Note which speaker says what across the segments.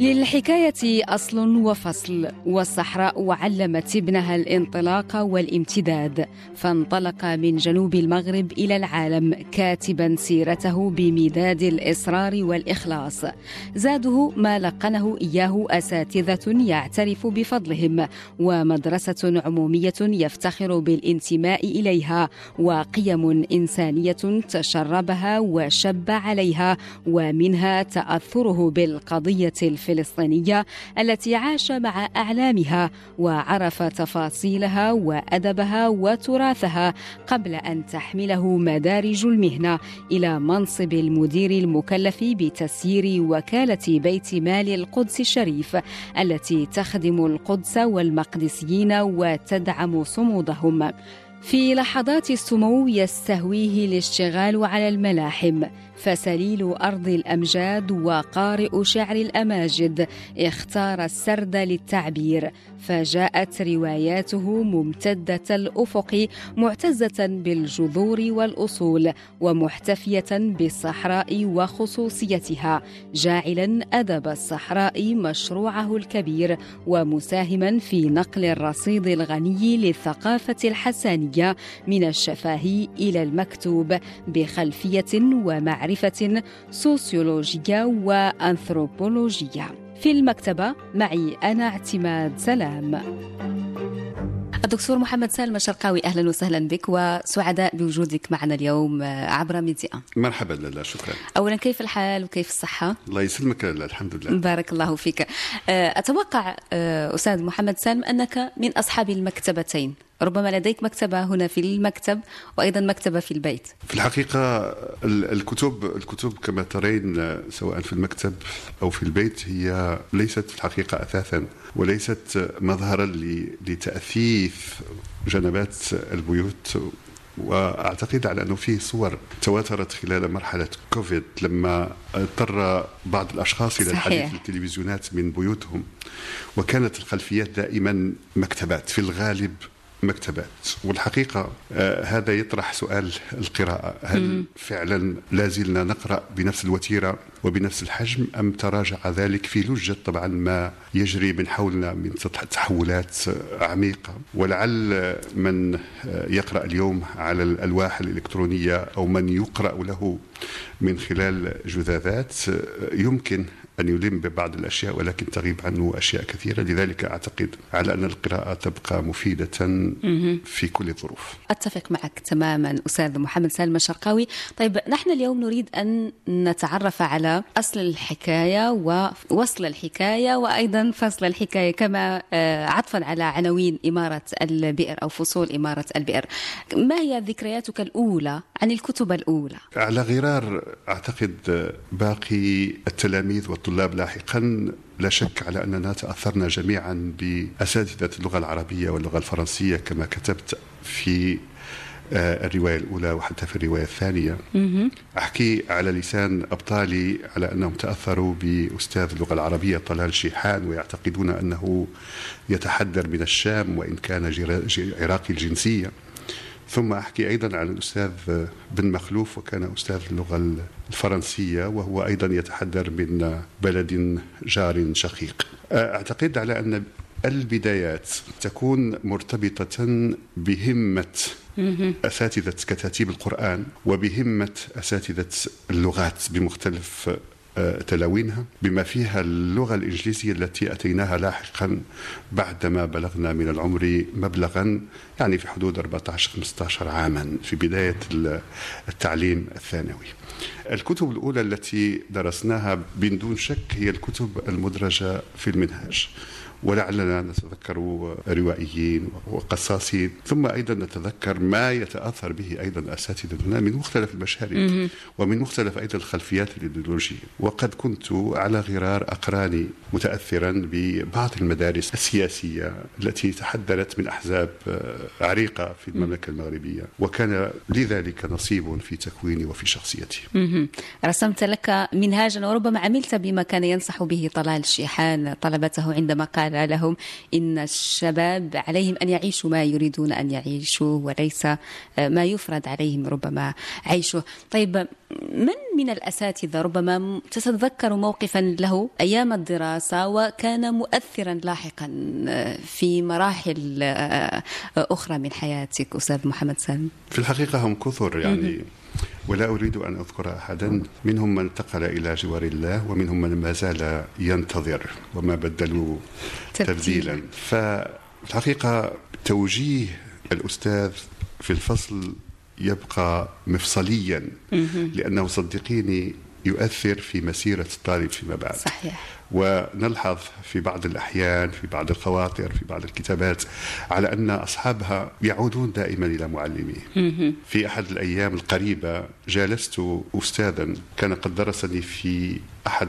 Speaker 1: للحكاية أصل وفصل والصحراء علمت ابنها الانطلاق والامتداد فانطلق من جنوب المغرب إلى العالم كاتبا سيرته بمداد الإصرار والإخلاص. زاده ما لقنه إياه أساتذة يعترف بفضلهم ومدرسة عمومية يفتخر بالانتماء إليها وقيم إنسانية تشربها وشب عليها ومنها تأثره بالقضية الفلسطينية التي عاش مع أعلامها وعرف تفاصيلها وأدبها وتراثها قبل أن تحمله مدارج المهنة إلى منصب المدير المكلف بتسيير وكالة بيت مال القدس الشريف التي تخدم القدس والمقدسيين وتدعم صمودهم. في لحظات السمو يستهويه الاشتغال على الملاحم فسليل أرض الأمجاد وقارئ شعر الأماجد اختار السرد للتعبير فجاءت رواياته ممتدة الأفق معتزة بالجذور والأصول ومحتفية بالصحراء وخصوصيتها جاعلا أدب الصحراء مشروعه الكبير ومساهما في نقل الرصيد الغني للثقافة الحسانية من الشفاهي إلى المكتوب بخلفية ومعرفة معرفة سوسيولوجية وأنثروبولوجية. في المكتبة معي أنا اعتماد سلام. الدكتور محمد سالم الشرقاوي أهلا وسهلا بك. وسعداء بوجودك معنا اليوم عبر ميديا
Speaker 2: مرحبا لالا شكرا.
Speaker 1: اولا كيف الحال وكيف الصحة؟
Speaker 2: الله يسلمك لالا الحمد لله.
Speaker 1: بارك الله فيك. أتوقع أستاذ محمد سالم أنك من أصحاب المكتبتين. ربما لديك مكتبة هنا في المكتب وأيضا مكتبة في البيت.
Speaker 2: في الحقيقة الكتب الكتب كما ترين سواء في المكتب أو في البيت هي ليست في الحقيقة أثاثا وليست مظهرا لتأثيث جنبات البيوت. وأعتقد على أنه فيه صور تواترت خلال مرحلة كوفيد لما اضطر بعض الأشخاص إلى الحديث في التلفزيونات من بيوتهم. وكانت الخلفيات دائما مكتبات. في الغالب مكتبات. والحقيقة آه هذا يطرح سؤال القراءة. هل. فعلا لازلنا نقرأ بنفس الوتيرة وبنفس الحجم أم تراجع ذلك في لجة؟ طبعا ما يجري من حولنا من تحولات عميقة. ولعل من يقرأ اليوم على الألواح الإلكترونية أو من يقرأ له من خلال جذاذات يمكن أن يلم ببعض الأشياء ولكن تغيب عنه أشياء كثيرة. لذلك أعتقد على أن القراءة تبقى مفيدة في كل الظروف.
Speaker 1: أتفق معك تماما أستاذ محمد سالم الشرقاوي. طيب نحن اليوم نريد أن نتعرف على أصل الحكاية ووصل الحكاية وأيضا فصل الحكاية كما عطفا على عناوين إمارة البئر أو فصول إمارة البئر. ما هي ذكرياتك الأولى عن الكتب الأولى؟
Speaker 2: على غرار أعتقد باقي التلاميذ والطلاب لاحقا لا شك على أننا تأثرنا جميعا بأساتذة اللغة العربية واللغة الفرنسية كما كتبت في الرواية الأولى وحتى في الرواية الثانية. أحكي على لسان أبطالي على أنهم تأثروا بأستاذ اللغة العربية طلال شيحان ويعتقدون أنه يتحدر من الشام وإن كان عراقي الجنسية. ثم أحكي أيضا عن الأستاذ بن مخلوف وكان أستاذ اللغة الفرنسية وهو أيضا يتحدر من بلد جار شقيق. أعتقد على أن البدايات تكون مرتبطة بهمة أساتذة كتاتيب القرآن وبهمة أساتذة اللغات بمختلف تلاوينها بما فيها اللغة الإنجليزية التي أتيناها لاحقا بعدما بلغنا من العمر مبلغا يعني في حدود 14-15 عاما في بداية التعليم الثانوي. الكتب الأولى التي درسناها بدون شك هي الكتب المدرجة في المنهاج. ولعلنا نتذكر روائيين وقصاصين. ثم أيضا نتذكر ما يتآثر به أيضا اساتذتنا من مختلف المشارب ومن مختلف أيضا الخلفيات الإيديولوجية. وقد كنت على غرار أقراني متاثرا ببعض المدارس السياسية التي تحدرت من أحزاب عريقة في المملكة المغربية. وكان لذلك نصيب في تكويني وفي شخصيتي.
Speaker 1: رسمت لك منهاجا وربما عملت بما كان ينصح به طلال الشيحان طلبته عندما قال قال لهم إن الشباب عليهم أن يعيشوا ما يريدون أن يعيشوا وليس ما يفرض عليهم ربما عيشه. طيب من من الأساتذة ربما تتذكر موقفا له أيام الدراسة وكان مؤثرا لاحقا في مراحل أخرى من حياتك أستاذ محمد سالم؟
Speaker 2: في الحقيقة هم كثر يعني. ولا أريد أن أذكر أحدا منهم من انتقل إلى جوار الله ومنهم من ما زال ينتظر وما بدلوا تبديلا. ففي الحقيقة توجيه الأستاذ في الفصل يبقى مفصليا لأنه صدقيني يؤثر في مسيرة الطالب فيما بعد.
Speaker 1: صحيح.
Speaker 2: ونلحظ في بعض الأحيان في بعض الخواطر في بعض الكتابات على أن أصحابها يعودون دائما إلى معلميه في أحد الأيام القريبة جالست أستاذا كان قد درسني في أحد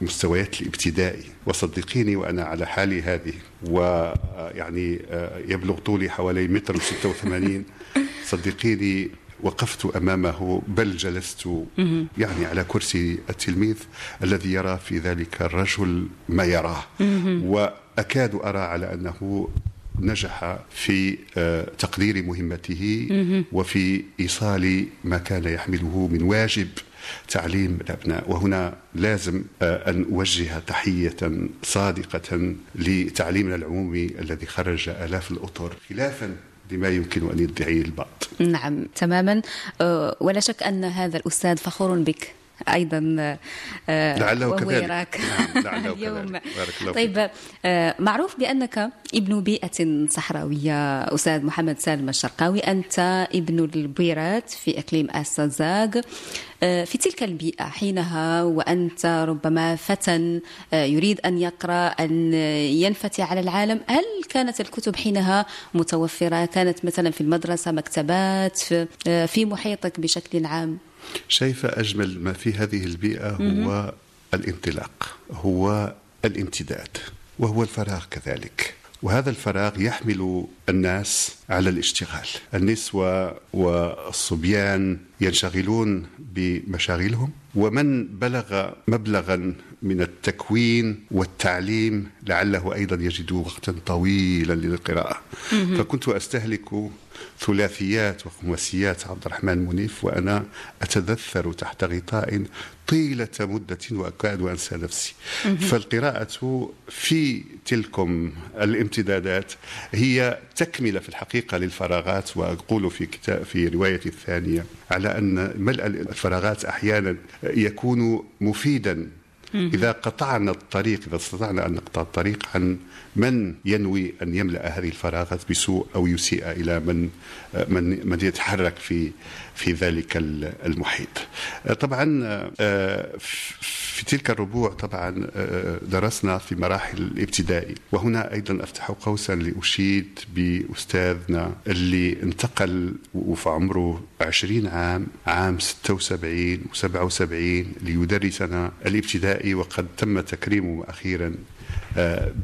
Speaker 2: مستويات الابتدائي وصدقيني وأنا على حالي هذه ويعني يبلغ طولي حوالي متر و86 صدقيني وقفت أمامه بل جلست يعني على كرسي التلميذ الذي يرى في ذلك الرجل ما يراه. وأكاد أرى على أنه نجح في تقدير مهمته وفي إيصال ما كان يحمله من واجب تعليم الأبناء. وهنا لازم أن أوجه تحية صادقة لتعليمنا العمومي الذي خرج آلاف الأطر خلافا لما يمكن أن يدعيه البعض.
Speaker 1: نعم تماما ولا شك أن هذا الأستاذ فخور بك أيضا
Speaker 2: لعله
Speaker 1: وهو
Speaker 2: كذلك. نعم لعله
Speaker 1: اليوم.
Speaker 2: كذلك. بارك الله
Speaker 1: طيب معروف بأنك ابن بيئة صحراوية أستاذ محمد سالم الشرقاوي. أنت ابن البويرات في إقليم اسازاغ في تلك البيئة حينها وأنت ربما فتى يريد أن يقرأ أن ينفتي على العالم. هل كانت الكتب حينها متوفرة؟ كانت مثلا في المدرسة مكتبات في محيطك بشكل عام؟
Speaker 2: شايفة أجمل ما في هذه البيئة هو الانطلاق هو الامتداد وهو الفراغ كذلك. وهذا الفراغ يحمل الناس على الاشتغال. النسوة والصبيان ينشغلون بمشاغلهم ومن بلغ مبلغا من التكوين والتعليم لعله أيضا يجد وقتا طويلا للقراءة. فكنت أستهلك ثلاثيات وخماسيات عبد الرحمن منيف وأنا أتذثر تحت غطاء طيلة مدة وأكاد أنسى نفسي. فالقراءة في تلكم الامتدادات هي تكملة في الحقيقة للفراغات وأقول في كتاب في روايتي الثانية على أن ملء الفراغات أحيانا يكون مفيدا. إذا قطعنا الطريق إذا استطعنا أن نقطع الطريق عن من ينوي أن يملأ هذه الفراغات بسوء أو يسيء إلى من من من يتحرك في في ذلك المحيط. طبعا في تلك الربوع طبعا درسنا في مراحل الابتدائي وهنا أيضا أفتح قوسا لأشيد بأستاذنا اللي انتقل وفي عمره 20 عام عام 76 و77 ليدرسنا الابتدائي وقد تم تكريمه أخيرا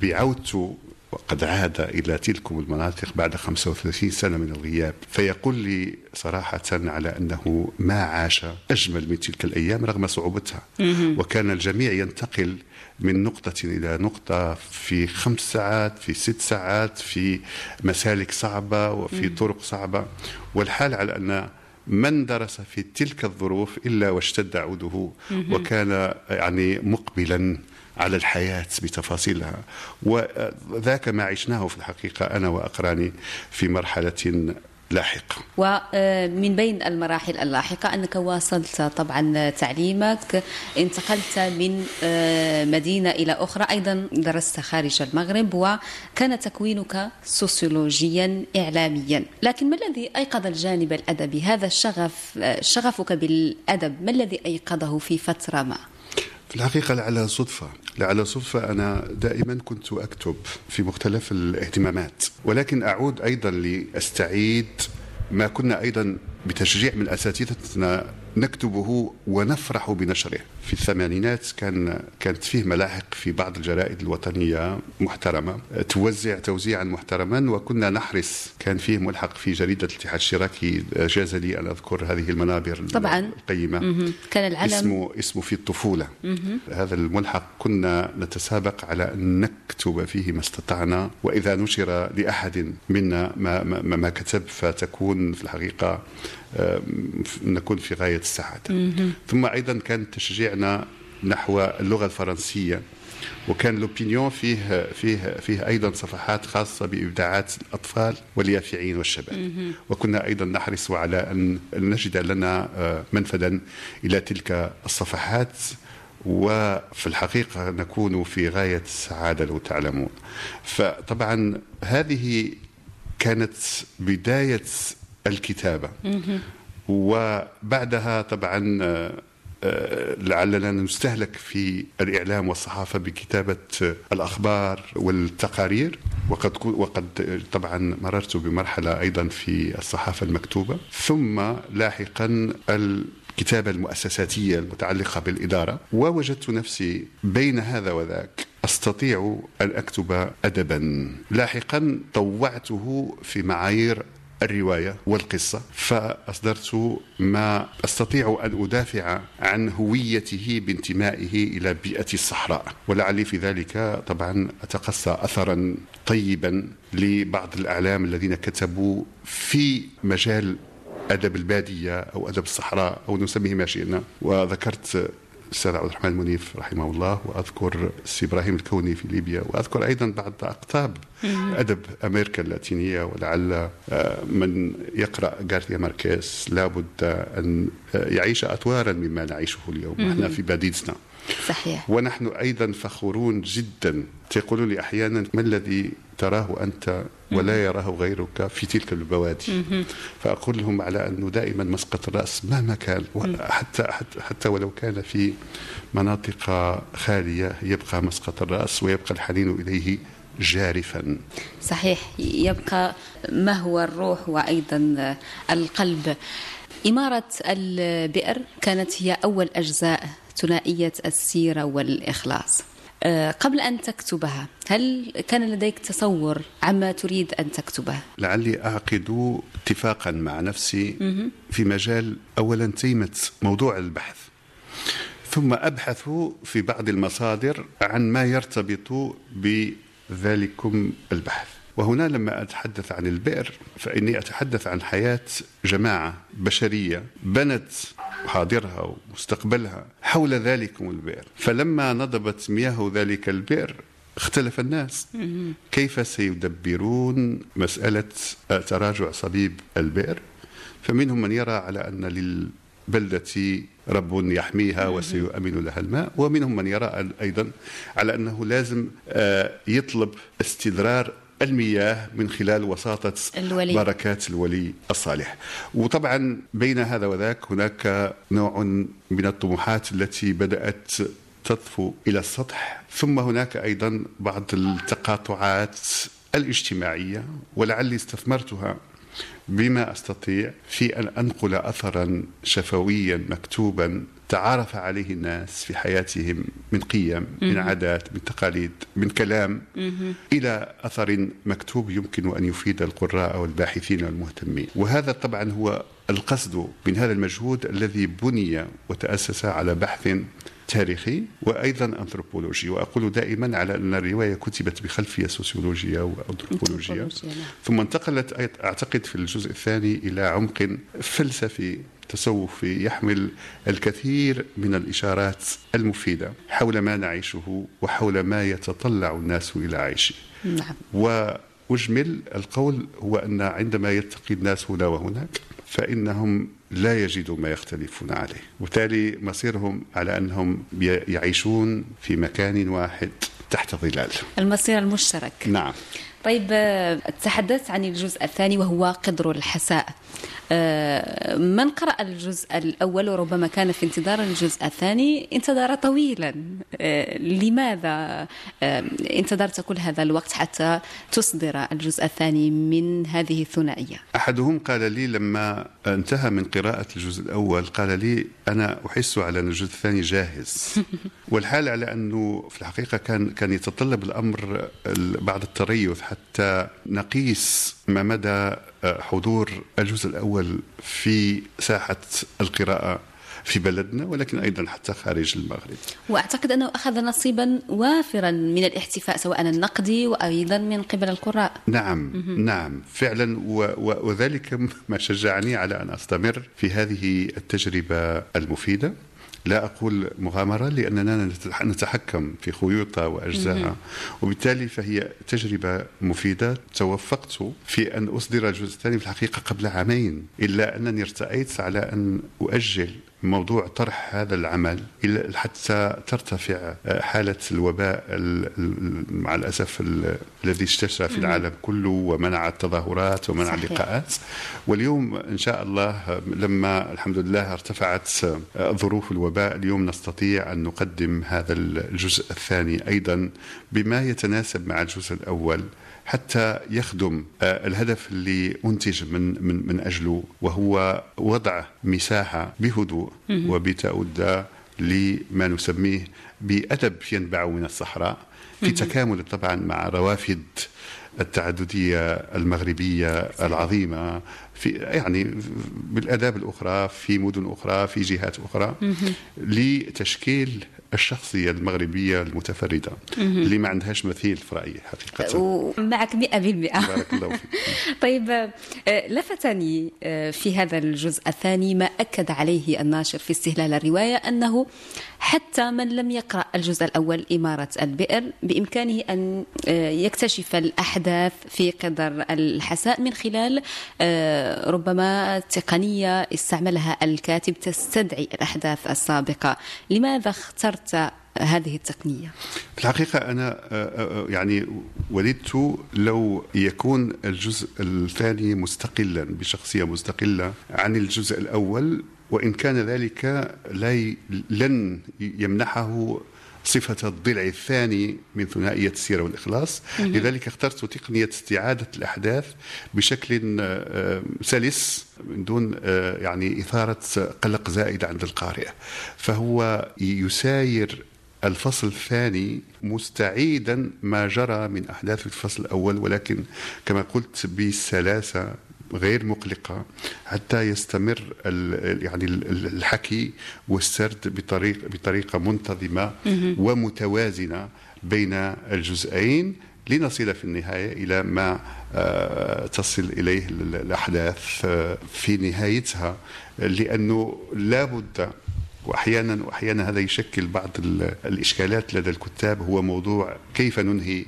Speaker 2: بعودته وقد عاد إلى تلكم المناطق بعد 35 سنة من الغياب. فيقول لي صراحة على أنه ما عاش أجمل من تلك الأيام رغم صعوبتها. وكان الجميع ينتقل من نقطة إلى نقطة في خمس ساعات في ست ساعات في مسالك صعبة وفي طرق صعبة. والحال على أن من درس في تلك الظروف إلا واشتد عوده وكان يعني مقبلا على الحياة بتفاصيلها. وذاك ما عشناه في الحقيقة أنا وأقراني في مرحلة لاحقة
Speaker 1: ومن بين المراحل اللاحقة أنك واصلت طبعا تعليمك انتقلت من مدينة إلى أخرى أيضا درست خارج المغرب وكان تكوينك سوسيولوجيا إعلاميا. لكن ما الذي أيقظ الجانب الأدبي؟ هذا الشغف شغفك بالأدب ما الذي أيقظه في فترة ما؟
Speaker 2: الحقيقة لعلها صدفة لعل صدفة أنا دائما كنت أكتب في مختلف الاهتمامات ولكن أعود أيضا لأستعيد ما كنا أيضا بتشجيع من اساتذتنا نكتبه ونفرح بنشره. في الثمانينات كان كانت فيه ملاحق في بعض الجرائد الوطنية محترمة. توزع توزيعا محترما وكنا نحرص. كان فيه ملحق في جريدة الاتحاد الاشتراكي جاز لي أن أذكر هذه المنابر
Speaker 1: طبعا.
Speaker 2: القيمة.
Speaker 1: كان العلم
Speaker 2: اسمه اسمه في الطفولة. هذا الملحق كنا نتسابق على أن نكتب فيه ما استطعنا. وإذا نشر لأحد منا ما ما, ما كتب فتكون في الحقيقة نكون في غاية السعادة. ثم أيضا كان تشجيعنا نحو اللغة الفرنسية وكان لوبينيون فيه فيه فيه أيضا صفحات خاصة بإبداعات الأطفال واليافعين والشباب. وكنا أيضا نحرص على أن نجد لنا آه، منفذا إلى تلك الصفحات وفي الحقيقة نكون في غاية السعادة لو تعلمون. فطبعا هذه كانت بداية الكتابة. وبعدها طبعا آه، آه، لعلنا نستهلك في الإعلام والصحافة بكتابة الأخبار والتقارير. وقد وقد طبعا مررت بمرحلة أيضا في الصحافة المكتوبة. ثم لاحقا الكتابة المؤسساتية المتعلقة بالإدارة. ووجدت نفسي بين هذا وذاك أستطيع أن أكتب ادبا. لاحقا طوعته في معايير الرواية والقصة فأصدرت ما أستطيع أن أدافع عن هويته بانتمائه إلى بيئة الصحراء. ولعلي في ذلك طبعا أتقصى اثرا طيبا لبعض الأعلام الذين كتبوا في مجال أدب البادية أو أدب الصحراء أو نسميه ما شئنا وذكرت الأستاذ عبد الرحمن المنيف رحمه الله وأذكر السي إبراهيم الكوني في ليبيا وأذكر أيضا بعض أقطاب أدب أمريكا اللاتينية ولعل آه، من يقرأ غارثيا ماركيز لابد أن يعيش اطوارا مما نعيشه اليوم. إحنا في باديتنا
Speaker 1: صحيح.
Speaker 2: ونحن أيضا فخورون جدا. تقولون لي أحيانا ما الذي تراه أنت ولا يراه غيرك في تلك البوادي؟ فأقول لهم على انه دائما مسقط الرأس مهما كان. حتى حتى ولو كان في مناطق خالية يبقى مسقط الرأس ويبقى الحنين إليه جارفا.
Speaker 1: صحيح. يبقى ما هو الروح وأيضا القلب. إمارة البئر كانت هي أول أجزاء ثنائية السيرة والإخلاص. آه، قبل أن تكتبها هل كان لديك تصور عما تريد أن تكتبه؟
Speaker 2: لعلي أعقد اتفاقا مع نفسي في مجال أولا تيمة موضوع البحث ثم أبحث في بعض المصادر عن ما يرتبط بذلكم البحث. وهنا لما أتحدث عن البئر فإني أتحدث عن حياة جماعة بشرية بنت حاضرها ومستقبلها حول ذلكم البئر. فلما نضبت مياه ذلك البئر اختلف الناس. كيف سيدبرون مسألة تراجع صبيب البئر؟ فمنهم من يرى على أن للبلدة رب يحميها وسيؤمن لها الماء ومنهم من يرى أيضا على أنه لازم آه، يطلب استدرار المياه من خلال وساطة
Speaker 1: الولي.
Speaker 2: بركات الولي الصالح وطبعا بين هذا وذاك هناك نوع من الطموحات التي بدأت تطفو إلى السطح ثم هناك أيضا بعض التقاطعات الاجتماعية ولعلي استثمرتها بما أستطيع في أن أنقل اثرا شفويا مكتوبا تعارف عليه الناس في حياتهم من قيم من عادات من تقاليد من كلام إلى أثر مكتوب يمكن أن يفيد القراء والباحثين والمهتمين وهذا طبعا هو القصد من هذا المجهود الذي بني وتأسس على بحث تاريخي وأيضا انثروبولوجي وأقول دائما على أن الرواية كتبت بخلفية سوسيولوجية وأنثروبولوجية. نعم. ثم انتقلت أعتقد في الجزء الثاني إلى عمق فلسفي تصوفي يحمل الكثير من الإشارات المفيدة حول ما نعيشه وحول ما يتطلع الناس إلى عيشه.
Speaker 1: نعم.
Speaker 2: وأجمل القول هو أن عندما يلتقي الناس هنا وهناك فإنهم لا يجدوا ما يختلفون عليه. وبالتالي مصيرهم على أنهم يعيشون في مكان واحد تحت ظلال.
Speaker 1: المصير المشترك.
Speaker 2: نعم.
Speaker 1: طيب تحدثت عن الجزء الثاني وهو قدر الحساء. آه، من قرأ الجزء الأول وربما كان في انتظار الجزء الثاني؟ انتظر طويلا. آه، لماذا؟ آه، انتظرت كل هذا الوقت حتى تصدر الجزء الثاني من هذه الثنائية.
Speaker 2: أحدهم قال لي لما انتهى من قراءة الجزء الأول قال لي أنا أحس على أن الجزء الثاني جاهز. والحال على أنه في الحقيقة كان كان يتطلب الأمر بعد التريث حتى نقيس ما مدى حضور الجزء الأول في ساحة القراءة في بلدنا ولكن أيضا حتى خارج المغرب.
Speaker 1: وأعتقد أنه أخذ نصيبا وافرا من الاحتفاء سواء النقدي وأيضا من قبل القراء.
Speaker 2: نعم نعم فعلا وذلك ما شجعني على أن أستمر في هذه التجربة المفيدة لا أقول مغامرة لأننا نتحكم في خيوطها وأجزائها وبالتالي فهي تجربة مفيدة. توفقت في أن أصدر الجزء الثاني في الحقيقة قبل عامين إلا أنني ارتأيت على أن أؤجل موضوع طرح هذا العمل حتى ترتفع حالة الوباء مع الأسف الذي اشتشى في العالم كله ومنع التظاهرات ومنع صحيح. اللقاءات. واليوم إن شاء الله لما الحمد لله ارتفعت ظروف الوباء اليوم نستطيع أن نقدم هذا الجزء الثاني أيضا بما يتناسب مع الجزء الأول. حتى يخدم آه، الهدف اللي أنتج من من من أجله وهو وضع مساحة بهدوء وبتأدى لما نسميه بأدب ينبع من الصحراء في تكامل طبعا مع روافد التعددية المغربية العظيمة في يعني بالآداب الأخرى في مدن أخرى في جهات أخرى لتشكيل الشخصية المغربية المتفردة اللي ما عندهاش مثيل في رأيي حقيقة.
Speaker 1: ومعك 100%
Speaker 2: بارك الله فيك.
Speaker 1: طيب آه، لفتني آه، في هذا الجزء الثاني ما أكد عليه الناشر في استهلال الرواية أنه حتى من لم يقرأ الجزء الأول إمارة البئر بإمكانه أن آه، يكتشف الأحداث في قدر الحساء من خلال ربما تقنية استعملها الكاتب تستدعي الأحداث السابقة. لماذا اخترت هذه التقنية؟
Speaker 2: في الحقيقة أنا آه، آه، يعني وددت لو يكون الجزء الثاني مستقلا بشخصية مستقلة عن الجزء الأول وإن كان ذلك لا لن يمنحه صفة الضلع الثاني من ثنائية السيرة والإخلاص. لذلك اخترت تقنية استعادة الأحداث بشكل آه، سلس من دون آه، يعني إثارة قلق زائد عند القارئ. فهو يساير الفصل الثاني مستعيدا ما جرى من أحداث الفصل الأول ولكن كما قلت بسلاسة غير مقلقة حتى يستمر يعني الحكي والسرد بطريقة, بطريقة منتظمة ومتوازنة بين الجزئين لنصل في النهاية إلى ما آه، تصل إليه الأحداث آه، في نهايتها لأنه لا بد وأحيانا وأحيانا هذا يشكل بعض الإشكالات لدى الكتاب هو موضوع كيف ننهي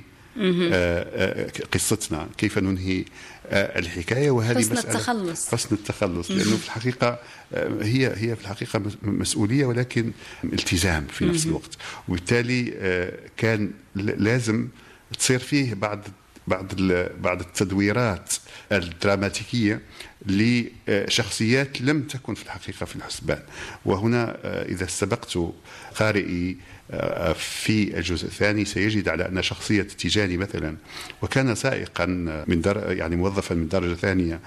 Speaker 2: قصتنا كيف ننهي آه، الحكاية؟
Speaker 1: وهذه حسن مسألة التخلص.
Speaker 2: حسن التخلص لأنه في الحقيقة آه، هي هي في الحقيقة مسؤولية ولكن التزام في نفس الوقت. وبالتالي آه، كان لازم تصير فيه بعض بعض بعض التدويرات الدراماتيكية لشخصيات لم تكن في الحقيقة في الحسبان. وهنا إذا سبقت قارئي في الجزء الثاني سيجد على أن شخصية تيجاني مثلا وكان سائقا من در يعني موظفا من درجة ثانية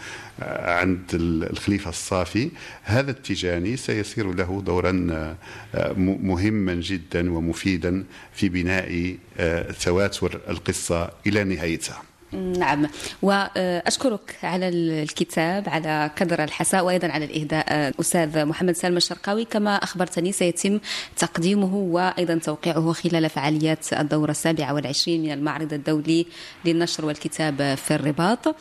Speaker 2: عند الخليفة الصافي هذا التيجاني سيصير له دورا مهما جدا ومفيدا في بناء تواتر القصة إلى نهايتها.
Speaker 1: نعم. وأشكرك على الكتاب على قدر الحساء وأيضا على الإهداء أستاذ محمد سالم الشرقاوي. كما أخبرتني سيتم تقديمه وأيضا توقيعه خلال فعاليات الدورة السابعة والعشرين من المعرض الدولي للنشر والكتاب في الرباط.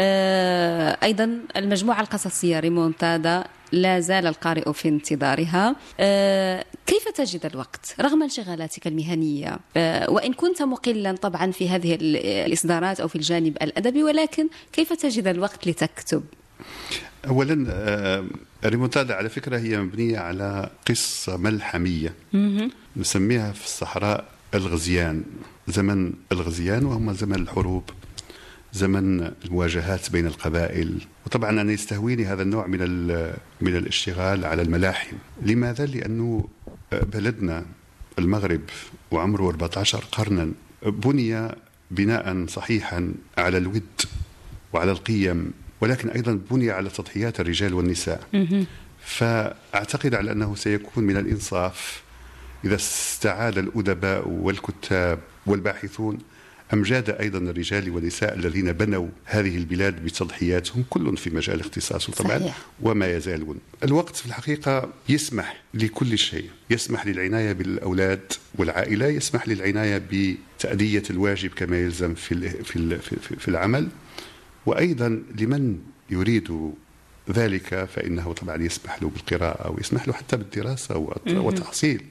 Speaker 1: آه، أيضا المجموعة القصصية ريمونتادا لا زال القارئ في انتظارها. آه، كيف تجد الوقت رغم انشغالاتك المهنية؟ آه، وإن كنت مقلا طبعا في هذه الإصدارات أو في الجانب الأدبي ولكن كيف تجد الوقت لتكتب؟
Speaker 2: اولا ريمونتادا على فكرة هي مبنية على قصة ملحمية. نسميها في الصحراء الغزيان زمن الغزيان وهم زمن الحروب. زمن المواجهات بين القبائل. وطبعا أنا يستهويني هذا النوع من من الاشتغال على الملاحم. لماذا؟ لأنه بلدنا المغرب وعمره 14 قرنا بني بناء صحيحا على الود وعلى القيم ولكن أيضا بني على تضحيات الرجال والنساء. فأعتقد على أنه سيكون من الإنصاف إذا استعاد الأدباء والكتاب والباحثون أمجاد أيضا الرجال والنساء الذين بنوا هذه البلاد بتضحياتهم؟ كل في مجال اختصاصه طبعا صحيح. وما يزالون الوقت في الحقيقة يسمح لكل شيء. يسمح للعناية بالأولاد والعائلة يسمح للعناية بتأدية الواجب كما يلزم في, في, في, في العمل. وأيضا لمن يريد ذلك فإنه طبعا يسمح له بالقراءة ويسمح له حتى بالدراسة والتحصيل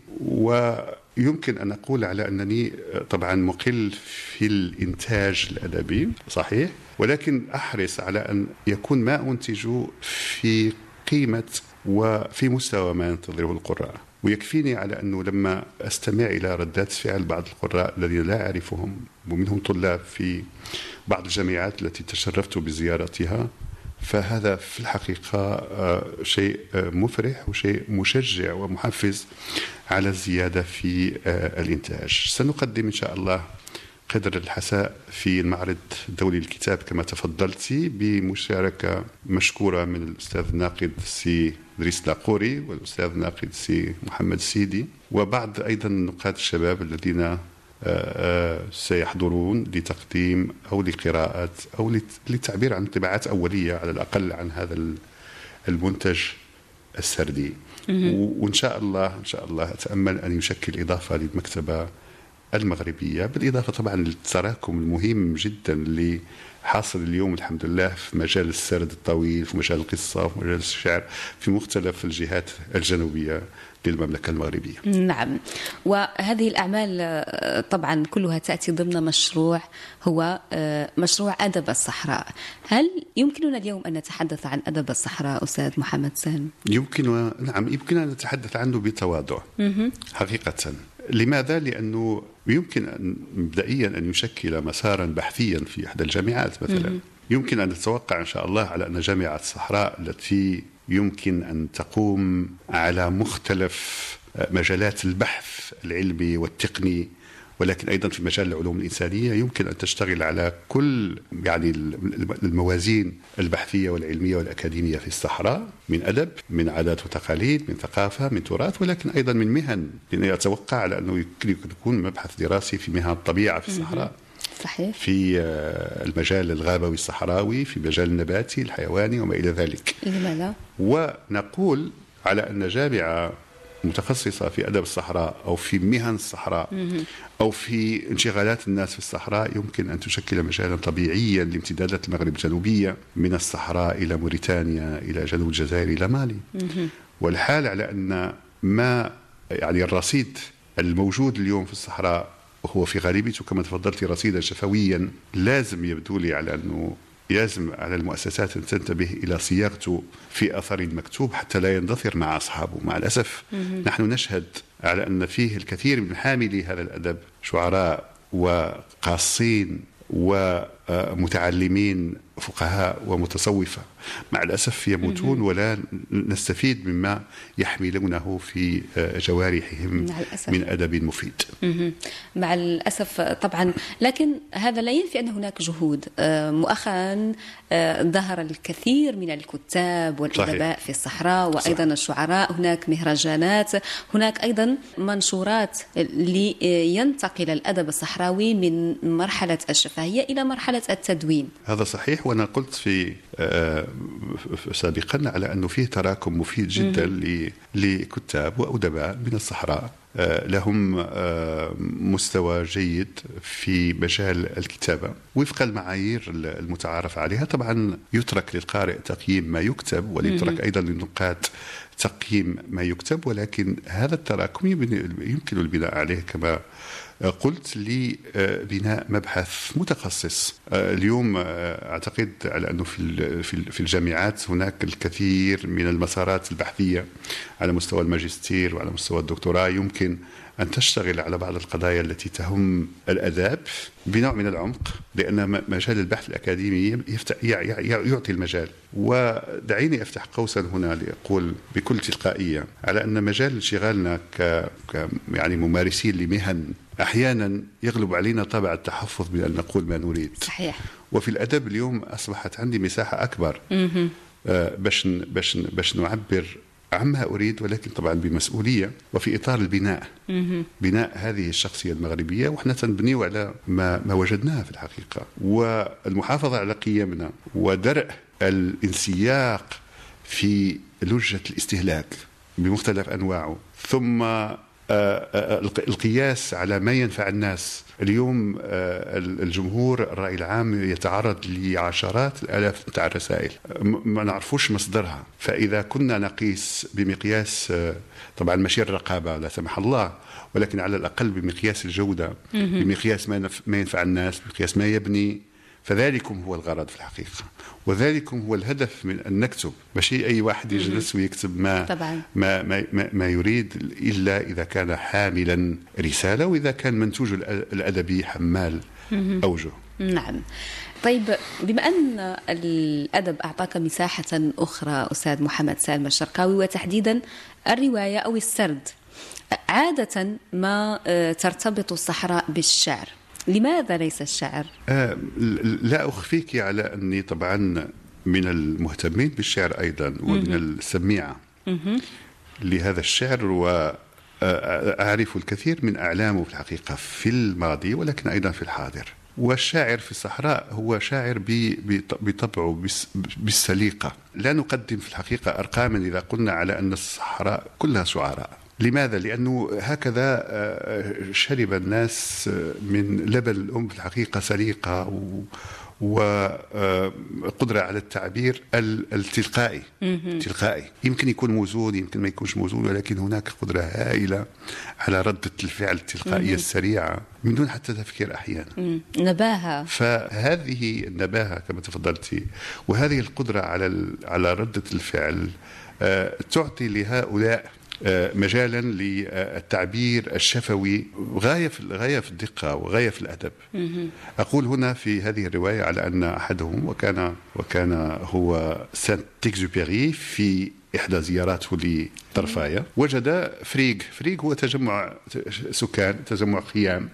Speaker 2: ويمكن أن أقول على أنني طبعا مقل في الإنتاج الأدبي صحيح ولكن أحرص على أن يكون ما أنتج في قيمة وفي مستوى ما ينتظره القراء. ويكفيني على أنه لما أستمع إلى ردات فعل بعض القراء الذين لا أعرفهم ومنهم طلاب في بعض الجامعات التي تشرفت بزيارتها فهذا في الحقيقة آه، شيء آه، مفرح وشيء مشجع ومحفز على الزيادة في آه، الإنتاج. سنقدم إن شاء الله قدر الحساء في المعرض الدولي للكتاب كما تفضلت بمشاركة مشكورة من الأستاذ الناقد سي دريس لاقوري والأستاذ الناقد سي محمد سيدي وبعض أيضا نقاد الشباب الذين سيحضرون لتقديم أو لقراءة أو للتعبير عن انطباعات أولية على الأقل عن هذا المنتج السردي. وإن شاء الله إن شاء الله أتأمل أن يشكل إضافة للمكتبة المغربية. بالإضافة طبعا للتراكم المهم جدا اللي حاصل اليوم الحمد لله في مجال السرد الطويل في مجال القصة في مجال الشعر في مختلف الجهات الجنوبية. للمملكة المغربية.
Speaker 1: نعم. وهذه الأعمال آه، طبعا كلها تأتي ضمن مشروع هو آه، مشروع أدب الصحراء. هل يمكننا اليوم أن نتحدث عن أدب الصحراء أستاذ محمد سالم؟
Speaker 2: يمكن نعم يمكن أن نتحدث عنه بتواضع. حقيقة. لماذا؟ لأنه يمكن أن مبدئيا أن يشكل مسارا بحثيا في إحدى الجامعات مثلا. يمكن أن نتوقع إن شاء الله على أن جامعة الصحراء التي يمكن أن تقوم على مختلف مجالات البحث العلمي والتقني ولكن أيضا في مجال العلوم الإنسانية يمكن أن تشتغل على كل يعني الموازين البحثية والعلمية والأكاديمية في الصحراء من أدب من عادات وتقاليد من ثقافة من تراث ولكن أيضا من مهن. لأني أتوقع على أنه يكون مبحث دراسي في مهن الطبيعة في الصحراء.
Speaker 1: صحيح.
Speaker 2: في آه، المجال الغابوي الصحراوي في مجال النباتي الحيواني وما إلى ذلك
Speaker 1: لماذا؟
Speaker 2: ونقول على أن جامعة متخصصة في أدب الصحراء أو في مهن الصحراء أو في انشغالات الناس في الصحراء يمكن أن تشكل مجالا طبيعيا لامتدادات المغرب الجنوبية من الصحراء إلى موريتانيا إلى جنوب الجزائر إلى مالي والحال على أن ما يعني الرصيد الموجود اليوم في الصحراء وهو في غالبيته كما تفضلت رصيدا شفويا لازم يبدو لي على أنه يلزم على المؤسسات أن تنتبه إلى صياغته في أثر مكتوب حتى لا يندثر مع أصحابه. مع الأسف نحن نشهد على أن فيه الكثير من حاملي هذا الأدب شعراء وقاصين ومتعلمين فقهاء ومتصوفة. مع الأسف يموتون ولا نستفيد مما يحملونه في جوارحهم من أدب مفيد.
Speaker 1: مع الأسف طبعا. لكن هذا لا ينفي أن هناك جهود. آه، مؤخرا آه، ظهر الكثير من الكتاب والأدباء في الصحراء وأيضا صح. الشعراء. هناك مهرجانات. هناك أيضا منشورات لينتقل الأدب الصحراوي من مرحلة الشفهية إلى مرحلة التدوين.
Speaker 2: هذا صحيح وأنا قلت في آه، سابقا على أنه فيه تراكم مفيد جدا لكتاب وأدباء من الصحراء. آه، لهم آه، مستوى جيد في مجال الكتابة. وفق المعايير المتعارف عليها طبعا يترك للقارئ تقييم ما يكتب ويترك أيضا للنقاد تقييم ما يكتب ولكن هذا التراكم يمكن البناء عليه كما قلت لبناء مبحث متخصص. آه، اليوم آه، أعتقد على أنه في في الجامعات هناك الكثير من المسارات البحثية على مستوى الماجستير وعلى مستوى الدكتوراه. يمكن أن تشتغل على بعض القضايا التي تهم الأداب بنوع من العمق لأن مجال البحث الأكاديمي يفتح يعطي المجال. ودعيني أفتح قوسا هنا لأقول بكل تلقائية على أن مجال انشغالنا ك يعني ممارسين لمهن أحيانا يغلب علينا طابع التحفظ بأن نقول ما نريد.
Speaker 1: صحيح.
Speaker 2: وفي الأدب اليوم أصبحت عندي مساحة أكبر. آه، باش باش باش نعبر عما أريد ولكن طبعا بمسؤولية وفي إطار البناء. بناء هذه الشخصية المغربية وحنا تنبنيو على ما ما وجدناه في الحقيقة. والمحافظة على قيمنا ودرء الانسياق في لجه الاستهلاك بمختلف أنواعه. ثم القياس على ما ينفع الناس. اليوم آه، الجمهور الرأي العام يتعرض لعشرات الآلاف نتاع الرسائل. ما نعرفوش مصدرها. فإذا كنا نقيس بمقياس طبعا ماشي الرقابة لا سمح الله ولكن على الأقل بمقياس الجودة بمقياس ما ينفع الناس بمقياس ما يبني فذلكم هو الغرض في الحقيقة. وذلكم هو الهدف من أن نكتب. ماشي؟ أي واحد يجلس ويكتب ما,
Speaker 1: طبعا.
Speaker 2: ما, ما, ما, ما يريد إلا إذا كان حاملا رسالة وإذا كان منتوج الأدبي حمال أوجه.
Speaker 1: نعم. طيب بما أن الأدب أعطاك مساحة أخرى أستاذ محمد سالم الشرقاوي وتحديدا الرواية أو السرد عادة ما آه، ترتبط الصحراء بالشعر؟ لماذا ليس الشعر؟
Speaker 2: آه لا أخفيك على أني طبعا من المهتمين بالشعر أيضا ومن السميعة لهذا الشعر و أعرف الكثير من أعلامه في الحقيقة في الماضي ولكن أيضا في الحاضر. والشاعر في الصحراء هو شاعر بطبعه بالسليقة. لا نقدم في الحقيقة أرقاما إذا قلنا على أن الصحراء كلها شعراء لماذا؟ لأنه هكذا آه، شرب الناس آه، من لبن الأم في الحقيقة سليقة وقدرة على التعبير التلقائي. تلقائي. يمكن يكون موزون يمكن ما يكونش موزون ولكن هناك قدرة هائلة على ردة الفعل التلقائية السريعة من دون حتى تفكير أحيانا.
Speaker 1: نباهة.
Speaker 2: فهذه النباهة كما تفضلتي وهذه القدرة على على ردة الفعل آه، تعطي لهؤلاء آه، مجالا للتعبير الشفوي غاية في غاية في الدقة وغاية في الأدب. أقول هنا في هذه الرواية على أن أحدهم وكان وكان هو سانت تيكزوبيري في إحدى زياراته لطرفايه وجد فريق، فريق هو تجمع سكان تجمع خيام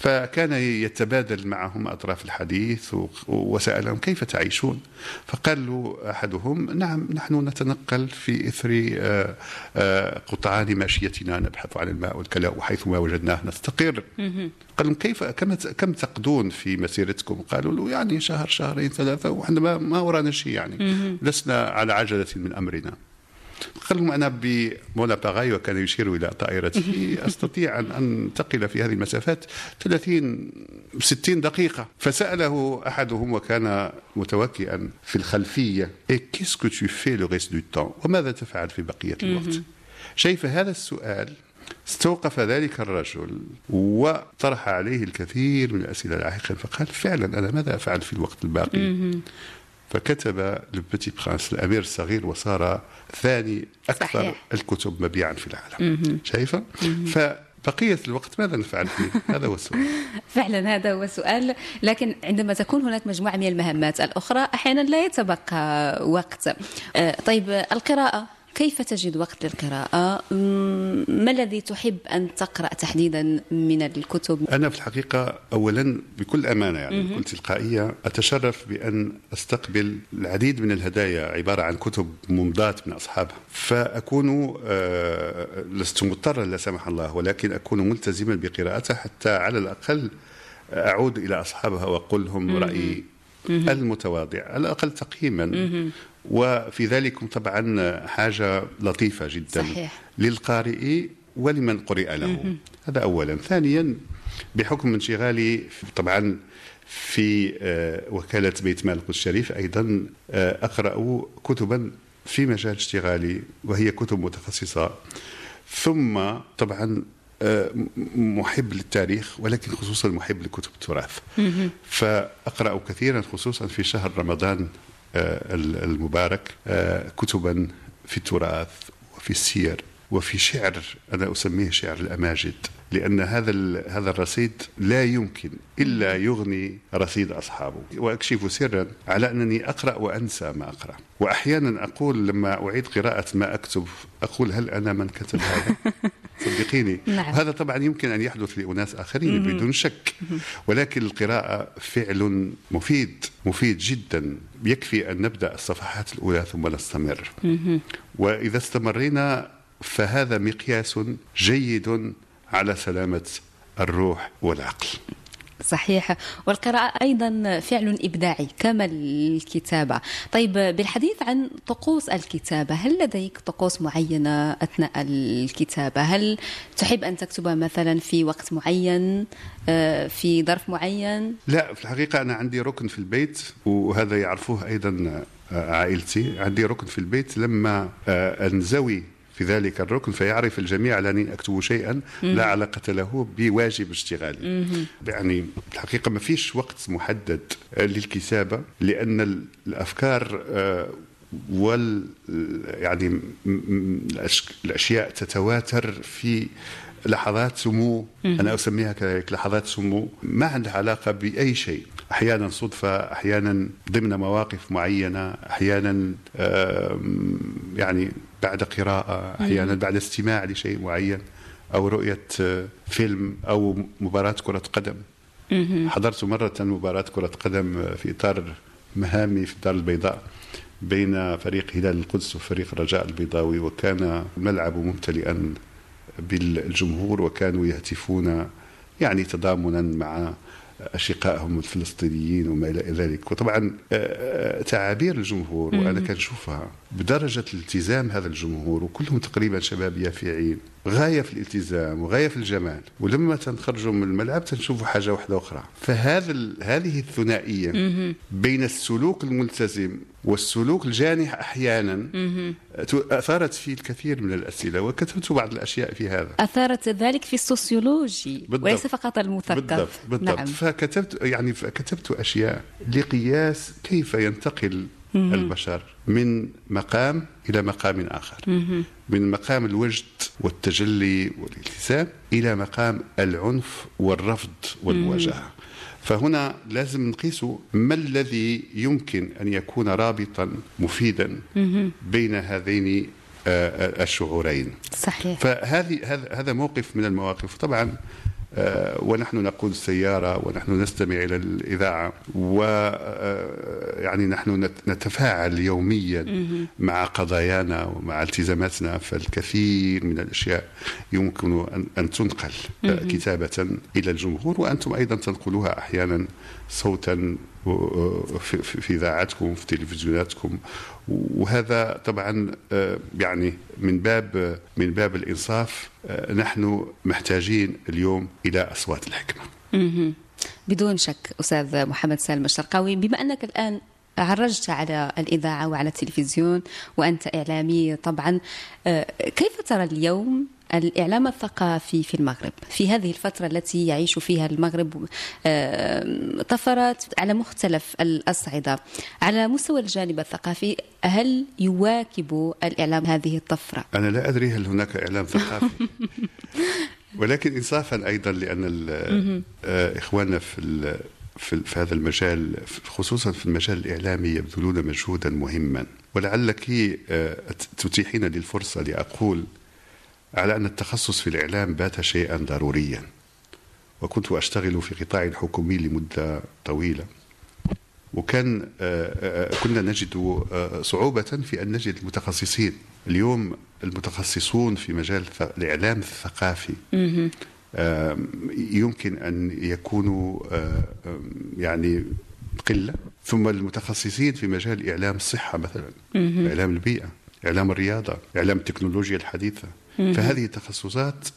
Speaker 2: فكان يتبادل معهم أطراف الحديث وسألهم كيف تعيشون؟ فقال له أحدهم نعم نحن نتنقل في إثر آه، آه، قطعان ماشيتنا نبحث عن الماء والكلاء وحيثما وجدناه نستقر. قال لهم كيف كم كم تقضون في مسيرتكم؟ قالوا له يعني شهر شهرين ثلاثة وإحنا ما ورانا شيء يعني. لسنا على عجلة من أمرنا. قال لهم أنا بمولا باغاي وكان يشير إلى طائرته. أستطيع أن أنتقل في هذه المسافات 30 60 دقيقة. فسأله أحدهم وكان متوكئا في الخلفية et qu'est-ce que tu fais le reste du temps وماذا تفعل في بقية الوقت؟ شايف هذا السؤال استوقف ذلك الرجل وطرح عليه الكثير من الأسئلة اللاحقة فقال فعلا أنا ماذا أفعل في الوقت الباقي؟ فكتب Le Petit Prince الأمير الصغير وصار ثاني أكثر صحيح. الكتب مبيعا في العالم. شايفة؟ فبقية الوقت ماذا نفعل فيه؟ هذا هو السؤال.
Speaker 1: فعلا هذا هو السؤال. لكن عندما تكون هناك مجموعة من المهمات الأخرى أحيانا لا يتبقى وقت. آه، طيب القراءة. كيف تجد وقت للقراءة؟ ما الذي تحب أن تقرأ تحديدا من الكتب؟
Speaker 2: أنا في الحقيقة أولا بكل أمانة يعني بكل تلقائية أتشرف بأن أستقبل العديد من الهدايا عبارة عن كتب ممضاة من أصحابها فأكون آه، لست مضطرا لا سمح الله ولكن أكون ملتزما بقراءتها حتى على الأقل أعود إلى أصحابها وأقول لهم رأيي المتواضع على الأقل تقييما. وفي ذلك طبعا حاجة لطيفة جدا
Speaker 1: صحيح.
Speaker 2: للقارئ ولمن قرئ له. هذا أولا. ثانيا بحكم انشغالي طبعا في آه، وكالة بيت مال القدس الشريف أيضا آه، أقرأ كتبا في مجال اشتغالي وهي كتب متخصصة. ثم طبعا محب للتاريخ ولكن خصوصا محب لكتب التراث. فأقرأ كثيرا خصوصا في شهر رمضان آه، المبارك آه، كتبا في التراث وفي السير وفي شعر أنا أسميه شعر الأماجد لأن هذا هذا الرصيد لا يمكن إلا يغني رصيد أصحابه. وأكشف سرا على أنني أقرأ وأنسى ما أقرأ. وأحيانا أقول لما أعيد قراءة ما أكتب أقول هل أنا من كتب هذا؟ صدقيني.
Speaker 1: نعم.
Speaker 2: هذا طبعا يمكن أن يحدث لأناس آخرين بدون شك. ولكن القراءة فعل مفيد مفيد جدا. يكفي أن نبدأ الصفحات الأولى ثم نستمر. وإذا استمرينا فهذا مقياس جيد على سلامة الروح والعقل.
Speaker 1: صحيح. والقراءة أيضا فعل إبداعي كما الكتابة. طيب بالحديث عن طقوس الكتابة هل لديك طقوس معينة أثناء الكتابة؟ هل تحب أن تكتب مثلا في وقت معين آه، في ظرف معين؟
Speaker 2: لا في الحقيقة أنا عندي ركن في البيت وهذا يعرفوه أيضا آه، عائلتي. عندي ركن في البيت لما آه، أنزوي في ذلك الركن فيعرف الجميع أني أكتب شيئا لا علاقة له بواجب اشتغالي يعني الحقيقة ما فيش وقت محدد للكتابة لأن الأفكار آه، وال يعني الأشياء تتواتر في لحظات سمو. أنا أسميها كذلك لحظات سمو. ما عندها علاقة بأي شيء. أحيانا صدفة أحيانا ضمن مواقف معينة أحيانا آم، يعني بعد قراءة أحيانا بعد استماع لشيء معين أو رؤية آه، فيلم أو مباراة كرة قدم. حضرت مرة مباراة كرة قدم آه، في إطار مهامي في الدار البيضاء بين فريق هلال القدس وفريق رجاء البيضاوي وكان الملعب ممتلئا بالجمهور وكانوا يهتفون يعني تضامنا مع أشقائهم الفلسطينيين وما إلى ذلك. وطبعا آه، آه، تعابير الجمهور وأنا كنشوفها بدرجة الالتزام هذا الجمهور وكلهم تقريبا شباب يافعين غاية في الالتزام وغاية في الجمال. ولما تنخرجوا من الملعب تنشوفوا حاجة واحدة أخرى. فهذا هذه الثنائية بين السلوك الملتزم والسلوك الجانح أحيانا أثارت في الكثير من الأسئلة وكتبت بعض الأشياء في هذا.
Speaker 1: أثارت ذلك في السوسيولوجي
Speaker 2: بالضبط.
Speaker 1: وليس فقط المثقف
Speaker 2: بالضبط بالضبط.
Speaker 1: نعم.
Speaker 2: فكتبت يعني فكتبت أشياء لقياس كيف ينتقل البشر من مقام إلى مقام آخر. من مقام الوجد والتجلي والالتزام إلى مقام العنف والرفض والمواجهة. فهنا لازم نقيس ما الذي يمكن أن يكون رابطا مفيدا بين هذين آه، الشعورين.
Speaker 1: صحيح.
Speaker 2: فهذه هذا موقف من المواقف. طبعا آه، ونحن نقود السيارة ونحن نستمع إلى الإذاعة و آه، نحن نت- نتفاعل يوميا مع قضايانا ومع التزاماتنا فالكثير من الأشياء يمكن أن- تنقل آه، كتابة إلى الجمهور وأنتم أيضا تنقلوها أحيانا صوتا في اذاعاتكم في تلفزيوناتكم. وهذا طبعا آه، يعني من باب من باب الإنصاف آه، نحن محتاجين اليوم إلى أصوات الحكمة.
Speaker 1: بدون شك أستاذ محمد سالم الشرقاوي بما أنك الآن عرجت على الإذاعة وعلى التلفزيون وأنت إعلامي طبعا. آه، كيف ترى اليوم الإعلام الثقافي في المغرب؟ في هذه الفترة التي يعيش فيها المغرب آه، طفرات على مختلف الأصعدة. على مستوى الجانب الثقافي هل يواكب الإعلام هذه الطفرة؟
Speaker 2: أنا لا أدري هل هناك إعلام ثقافي. ولكن انصافا أيضا لأن ال- آه، إخواننا في في في هذا المجال خصوصا في المجال الإعلامي يبذلون مجهودا مهما. ولعلك آه، تتيحين لي الفرصة لأقول على أن التخصص في الإعلام بات شيئا ضروريا. وكنت أشتغل في قطاع حكومي لمدة طويلة. وكان آه، آه، كنا نجد صعوبة في أن نجد المتخصصين. اليوم المتخصصون في مجال الإعلام الثقافي يمكن أن يكونوا يعني قلة. ثم المتخصصين في مجال إعلام الصحة مثلا إعلام البيئة إعلام الرياضة إعلام التكنولوجيا الحديثة. فهذه التخصصات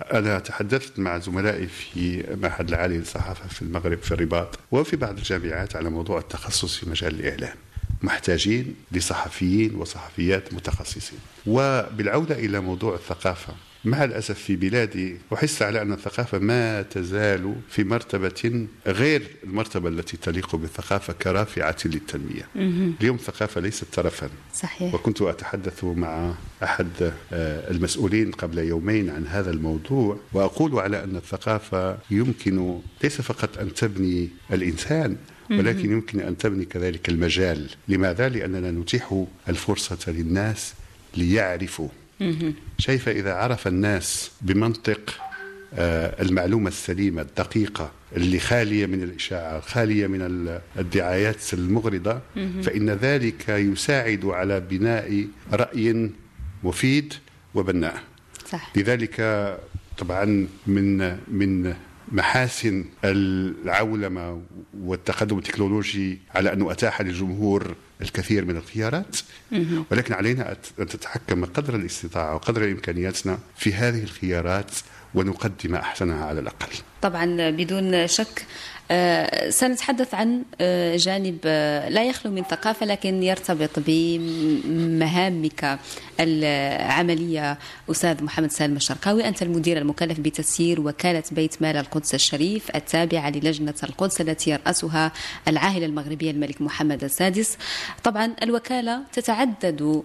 Speaker 2: أنا تحدثت مع زملائي في معهد العالي للصحافة في المغرب في الرباط وفي بعض الجامعات على موضوع التخصص في مجال الإعلام. محتاجين لصحفيين وصحفيات متخصصين. وبالعودة إلى موضوع الثقافة مع الأسف في بلادي أحس على أن الثقافة ما تزال في مرتبة غير المرتبة التي تليق بالثقافة كرافعة للتنمية. اليوم الثقافة ليست ترفا
Speaker 1: صحيح.
Speaker 2: وكنت أتحدث مع أحد آه، المسؤولين قبل يومين عن هذا الموضوع وأقول على أن الثقافة يمكن ليس فقط أن تبني الإنسان ولكن يمكن أن تبني كذلك المجال. لماذا؟ لأننا نتيح الفرصة للناس ليعرفوا. شايفة إذا عرف الناس بمنطق آه، المعلومة السليمة الدقيقة اللي خالية من الإشاعة خالية من الدعايات المغرضة فإن ذلك يساعد على بناء رأي مفيد وبناء.
Speaker 1: صح.
Speaker 2: لذلك طبعا من من محاسن العولمة والتقدم التكنولوجي على أنه أتاح للجمهور الكثير من الخيارات ولكن علينا أن تتحكم قدر الاستطاعة وقدر إمكانياتنا في هذه الخيارات ونقدم أحسنها على الأقل.
Speaker 1: طبعا بدون شك سنتحدث عن آه، جانب آه، لا يخلو من ثقافة لكن يرتبط بمهامك العملية. أستاذ محمد سالم الشرقاوي أنت المدير المكلف بتسيير وكالة بيت مال القدس الشريف التابعة للجنة القدس التي يرأسها العاهل المغربية الملك محمد السادس. طبعا الوكالة تتعدد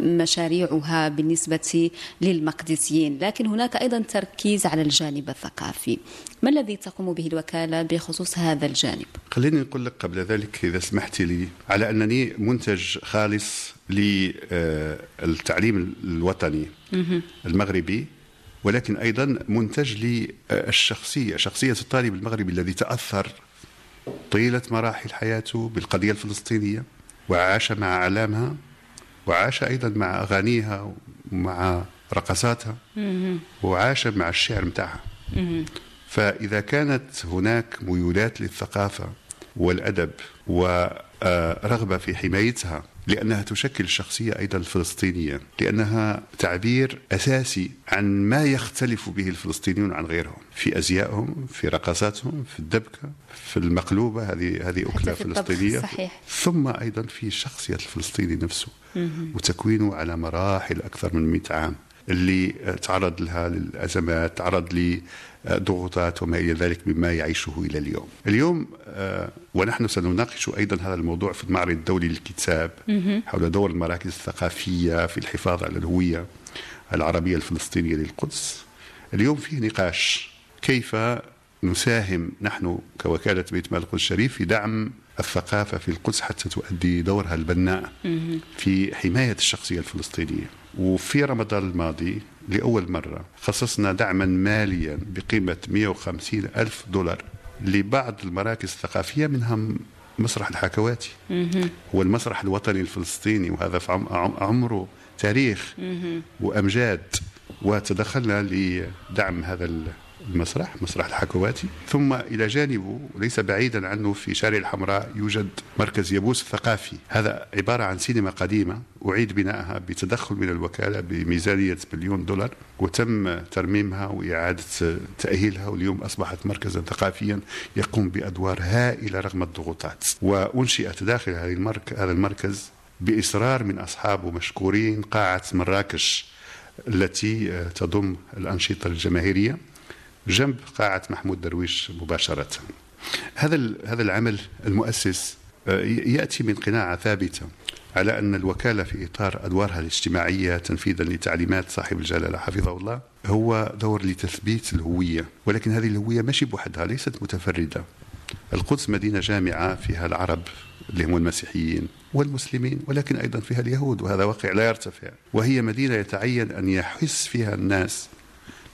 Speaker 1: مشاريعها بالنسبة للمقدسيين لكن هناك أيضا تركيز على الجانب الثقافي. ما الذي تقوم به الوكالة بخصوص هذا الجانب؟
Speaker 2: خليني نقول لك قبل ذلك إذا سمحت لي على أنني منتج خالص للتعليم الوطني المغربي ولكن أيضا منتج للشخصية شخصية الطالب المغربي الذي تأثر طيلة مراحل حياته بالقضية الفلسطينية وعاش مع أعلامها وعاش أيضا مع أغانيها ومع رقصاتها وعاش مع الشعر متاعها فإذا كانت هناك ميولات للثقافة والأدب ورغبة في حمايتها لأنها تشكل الشخصية أيضا الفلسطينية لأنها تعبير أساسي عن ما يختلف به الفلسطينيون عن غيرهم في أزيائهم في رقصاتهم في الدبكة في المقلوبة هذه هذه أكلة فلسطينية.
Speaker 1: صحيح.
Speaker 2: ثم أيضا في شخصية الفلسطيني نفسه وتكوينه على مراحل أكثر من 100 عام. اللي تعرض لها للأزمات تعرض ضغوطات وما إلى ذلك مما يعيشه إلى اليوم. اليوم آه، ونحن سنناقش أيضا هذا الموضوع في المعرض الدولي للكتاب حول دور المراكز الثقافية في الحفاظ على الهوية العربية الفلسطينية للقدس. اليوم فيه نقاش كيف نساهم نحن كوكالة بيت مال القدس الشريف في دعم الثقافة في القدس حتى تؤدي دورها البناء في حماية الشخصية الفلسطينية. وفي رمضان الماضي لأول مرة خصصنا دعما ماليا بقيمة 150 ألف دولار لبعض المراكز الثقافية منها مسرح الحكواتي. هو المسرح الوطني الفلسطيني وهذا في عمره تاريخ وأمجاد. وتدخلنا لدعم هذا المسرح مسرح الحكواتي. ثم إلى جانبه ليس بعيدا عنه في شارع الحمراء يوجد مركز يبوس الثقافي هذا عبارة عن سينما قديمة. أعيد بنائها بتدخل من الوكالة بميزانية مليون دولار وتم ترميمها وإعادة تأهيلها. واليوم أصبحت مركزا ثقافيا يقوم بأدوار هائلة رغم الضغوطات. وأنشئت داخل هذا المركز بإصرار من أصحابه مشكورين قاعة مراكش التي تضم الأنشطة الجماهيرية. جنب قاعة محمود درويش مباشرة. هذا هذا العمل المؤسس آه، يأتي من قناعة ثابتة على أن الوكالة في إطار أدوارها الاجتماعية تنفيذا لتعليمات صاحب الجلالة حفظه الله هو دور لتثبيت الهوية ولكن هذه الهوية ماشي بوحدها ليست متفردة. القدس مدينة جامعة فيها العرب اللي هم المسيحيين والمسلمين ولكن أيضا فيها اليهود وهذا واقع لا يرتفع. وهي مدينة يتعين أن يحس فيها الناس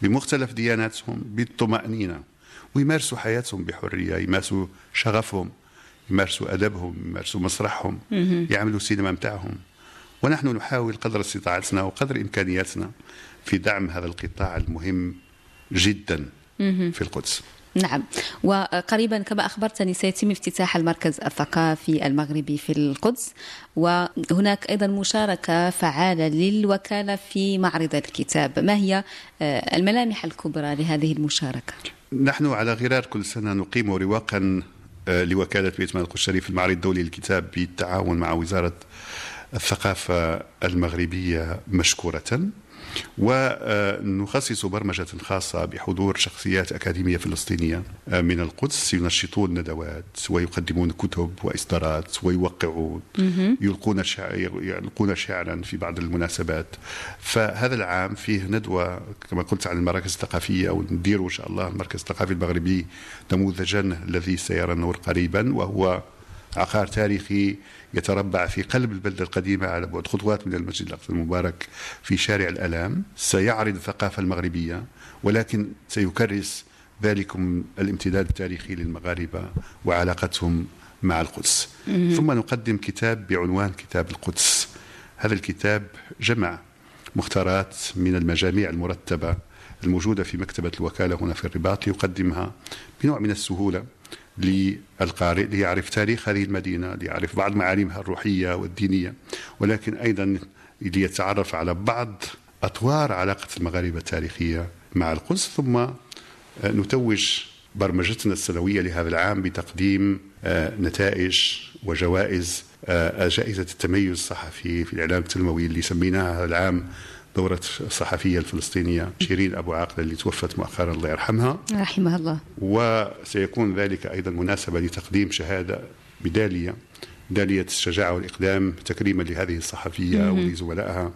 Speaker 2: بمختلف دياناتهم بالطمأنينة ويمارسوا حياتهم بحرية يمارسوا شغفهم يمارسوا أدبهم يمارسوا مسرحهم يعملوا السينما متاعهم. ونحن نحاول قدر استطاعتنا وقدر إمكانياتنا في دعم هذا القطاع المهم جدا في القدس.
Speaker 1: نعم. وقريبا كما أخبرتني سيتم افتتاح المركز الثقافي المغربي في القدس وهناك أيضا مشاركة فعالة للوكالة في معرض الكتاب. ما هي آه، الملامح الكبرى لهذه المشاركة؟
Speaker 2: نحن على غرار كل سنة نقيم رواقا آه، لوكالة بيت مال القدس الشريف المعرض الدولي للكتاب بالتعاون مع وزارة الثقافة المغربية مشكورة. ونخصص برمجة خاصة بحضور شخصيات أكاديمية فلسطينية من القدس ينشطون ندوات ويقدمون كتب وإصدارات ويوقعون يلقون يلقون شعرا في بعض المناسبات. فهذا العام فيه ندوة كما قلت عن المراكز الثقافية وندير إن شاء الله المركز الثقافي المغربي نموذجا الذي سيرى النور قريبا وهو عقار تاريخي يتربع في قلب البلدة القديمة على بعد. خطوات من المسجد الأقصى المبارك في شارع الألام. سيعرض الثقافة المغربية ولكن سيكرس ذلكم الامتداد التاريخي للمغاربة وعلاقتهم مع القدس. ثم نقدم كتاب بعنوان كتاب القدس. هذا الكتاب جمع مختارات من المجاميع المرتبة الموجودة في مكتبة الوكالة هنا في الرباط ليقدمها بنوع من السهولة. للقارئ ليعرف تاريخ هذه المدينة ليعرف بعض معالمها الروحية والدينية. ولكن أيضا ليتعرف على بعض أطوار علاقة المغاربة التاريخية مع القدس. ثم نتوج برمجتنا السنوية لهذا العام بتقديم آه، نتائج وجوائز آه، جائزة التميز الصحفي في الإعلام التنموي اللي سميناها هذا العام دورة الصحفية الفلسطينية شيرين أبو عاقلة اللي توفت مؤخرا الله يرحمها.
Speaker 1: رحمها الله.
Speaker 2: وسيكون ذلك أيضا مناسبة لتقديم شهادة ميدالية ميدالية الشجاعة والإقدام تكريما لهذه الصحفية ولزملائها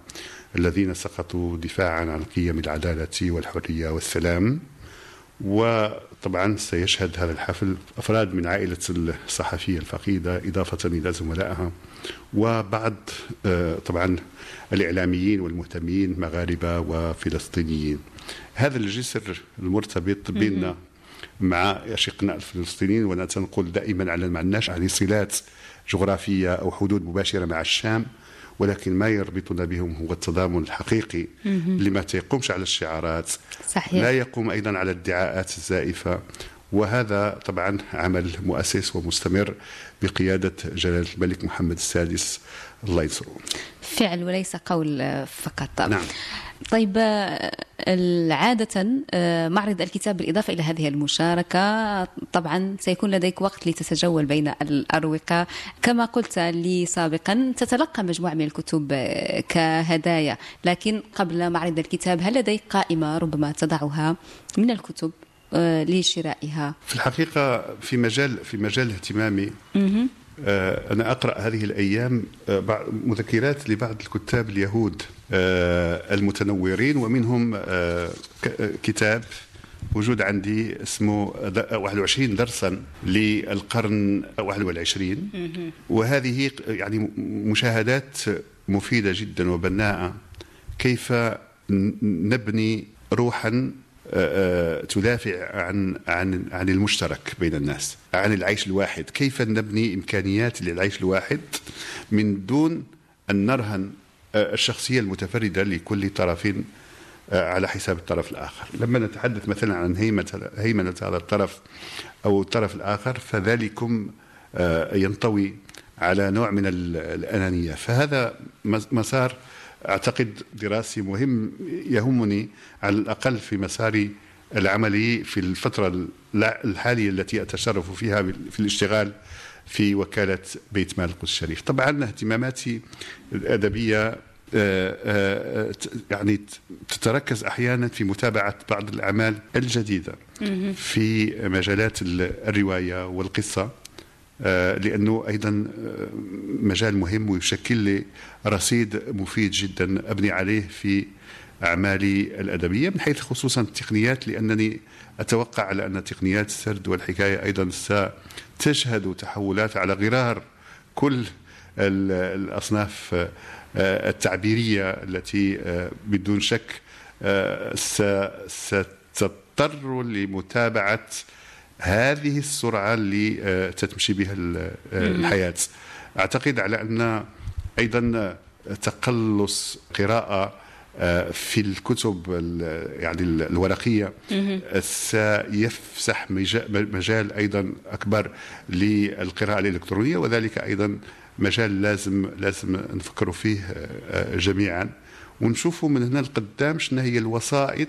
Speaker 2: الذين سقطوا دفاعا عن قيم العدالة والحرية والسلام. وطبعا سيشهد هذا الحفل أفراد من عائلة الصحفية الفقيدة إضافة إلى زملائها وبعض آه، طبعا الإعلاميين والمهتمين مغاربة وفلسطينيين. هذا الجسر المرتبط بيننا مع أشقنا الفلسطينيين وأنا تنقل دائما على ما عندناش يعني صلات جغرافية أو حدود مباشرة مع الشام ولكن ما يربطنا بهم هو التضامن الحقيقي اللي ما يقومش على الشعارات.
Speaker 1: صحيح.
Speaker 2: لا يقوم أيضا على الادعاءات الزائفة. وهذا طبعا عمل مؤسس ومستمر بقيادة جلالة الملك محمد السادس. الله ينصره.
Speaker 1: فعل وليس قول فقط.
Speaker 2: نعم.
Speaker 1: طيب عادة معرض الكتاب بالإضافة إلى هذه المشاركة طبعا سيكون لديك وقت لتتجول بين الأروقة. كما قلت لي سابقا تتلقى مجموعة من الكتب كهدايا. لكن قبل معرض الكتاب هل لديك قائمة ربما تضعها من الكتب؟ لشرائها.
Speaker 2: في الحقيقة في مجال في مجال اهتمامي آه، أنا أقرأ هذه الأيام آه، مذكرات لبعض الكتاب اليهود آه، المتنورين ومنهم كتاب وجود عندي اسمه 21 درسا للقرن 21 وهذه يعني مشاهدات مفيدة جدا وبناءة كيف نبني روحا تدافع عن عن عن المشترك بين الناس عن العيش الواحد. كيف نبني إمكانيات للعيش الواحد من دون أن نرهن الشخصية المتفردة لكل طرف آه، على حساب الطرف الآخر؟ لما نتحدث مثلا عن هيمنة هيمنة هذا الطرف أو الطرف الآخر فذلكم آه، ينطوي على نوع من الأنانية. فهذا مسار أعتقد دراسي مهم يهمني على الأقل في مساري العملي في الفترة الحالية التي أتشرف فيها في الاشتغال في وكالة بيت مال القدس الشريف. طبعا اهتماماتي الأدبية آه، آه، يعني تتركز أحيانا في متابعة بعض الأعمال الجديدة. في مجالات الرواية والقصة. آه، لأنه أيضا آه، مجال مهم ويشكل لي رصيد مفيد جدا أبني عليه في أعمالي الأدبية من حيث خصوصا التقنيات لأنني أتوقع على أن تقنيات السرد والحكاية أيضا ستشهد تحولات على غرار كل الأصناف آه، التعبيرية التي بدون شك ستضطر لمتابعة هذه السرعة اللي آه، تتمشي بها آه، الحياة. أعتقد على أن أيضا تقلص قراءة آه، في الكتب يعني الورقية سيفسح مجال أيضا أكبر للقراءة الإلكترونية وذلك أيضا مجال لازم لازم نفكروا فيه جميعا. ونشوفوا من هنا لقدام شنو هي الوسائط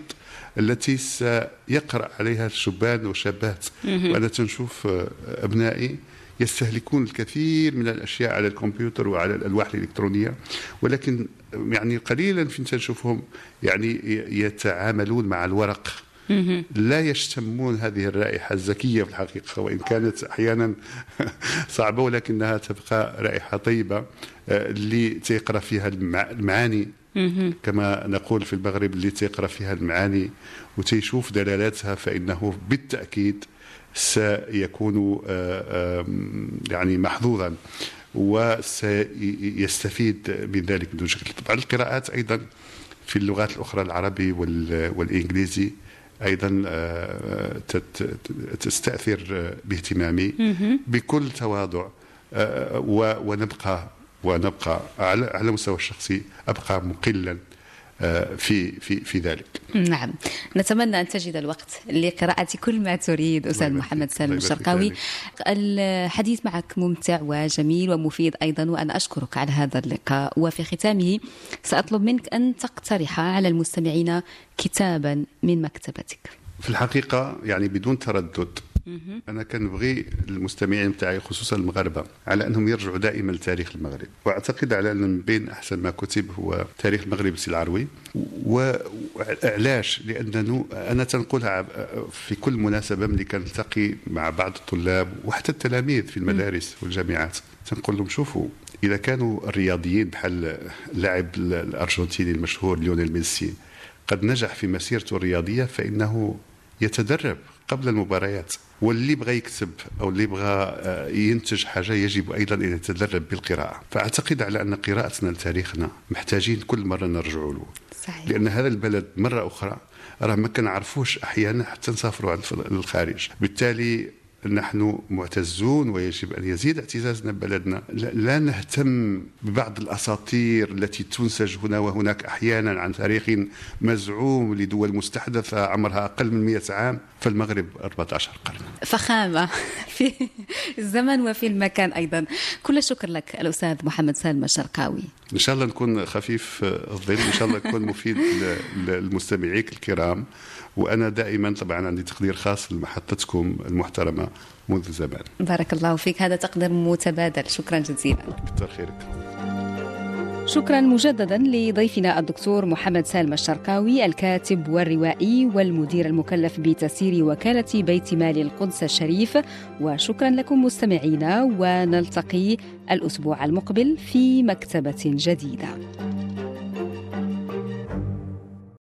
Speaker 2: التي سيقرأ عليها الشبان والشابات. وأنا تنشوف آه، أبنائي يستهلكون الكثير من الأشياء على الكمبيوتر وعلى الألواح الإلكترونية. ولكن يعني قليلا فين تنشوفهم يعني يتعاملون مع الورق. لا يشتمون هذه الرائحة الزكية في الحقيقة. وإن كانت أحيانا صعبة ولكنها تبقى رائحة طيبة آه، اللي تقرأ فيها المعاني. كما نقول في المغرب اللي تقرأ فيها المعاني وتيشوف دلالاتها فإنه بالتأكيد سيكون آه، يعني محظوظا وسيستفيد من ذلك بدون شك. طبعا القراءات أيضا في اللغات الأخرى العربي والإنجليزي أيضا آه، تستأثر باهتمامي بكل تواضع آه، ونبقى ونبقى على المستوى الشخصي أبقى مقلا آه، في في في ذلك.
Speaker 1: نعم، نتمنى أن تجد الوقت لقراءة كل ما تريد أستاذ محمد سالم الشرقاوي. الحديث معك ممتع وجميل ومفيد أيضا وأنا أشكرك على هذا اللقاء وفي ختامه سأطلب منك أن تقترح على المستمعين كتابا من مكتبتك.
Speaker 2: في الحقيقة يعني بدون تردد أنا كنبغي المستمعين بتاعي خصوصا المغاربة على أنهم يرجعوا دائما لتاريخ المغرب. وأعتقد على أن بين أحسن ما كتب هو تاريخ المغرب سي العروي. وعلاش؟ لأنه أنا تنقولها في كل مناسبة ملي كنلتقي مع بعض الطلاب وحتى التلاميذ في المدارس والجامعات. تنقول لهم شوفوا إذا كانوا الرياضيين بحال اللاعب الأرجنتيني المشهور ليونيل ميسي قد نجح في مسيرته الرياضية فإنه يتدرب قبل المباريات. واللي بغى يكتب أو اللي بغى آه، ينتج حاجة يجب أيضا أن يتدرب بالقراءة. فأعتقد على أن قراءتنا لتاريخنا محتاجين كل مرة نرجعوا له. صحيح. لأن هذا البلد مرة أخرى راه ما كنعرفوش أحيانا حتى نسافروا للخارج بالتالي نحن معتزون ويجب أن يزيد اعتزازنا ببلدنا لا نهتم ببعض الأساطير التي تنسج هنا وهناك أحيانا عن تاريخ مزعوم لدول مستحدثة عمرها أقل من 100 عام فالمغرب 14 قرن
Speaker 1: فخامة في الزمن وفي المكان أيضا. كل الشكر لك الأستاذ محمد سالم الشرقاوي.
Speaker 2: إن شاء الله نكون خفيف الظل إن شاء الله نكون مفيد للمستمعيك الكرام. وأنا دائما طبعا عندي تقدير خاص لمحطتكم المحترمة منذ زمان.
Speaker 1: بارك الله فيك. هذا تقدير متبادل. شكرا جزيلا.
Speaker 2: كثر خيرك
Speaker 1: شكرا مجددا لضيفنا الدكتور محمد سالم الشرقاوي الكاتب والروائي والمدير المكلف بتسيير وكالة بيت مال القدس الشريف. وشكرا لكم مستمعينا ونلتقي الأسبوع المقبل في مكتبة جديدة.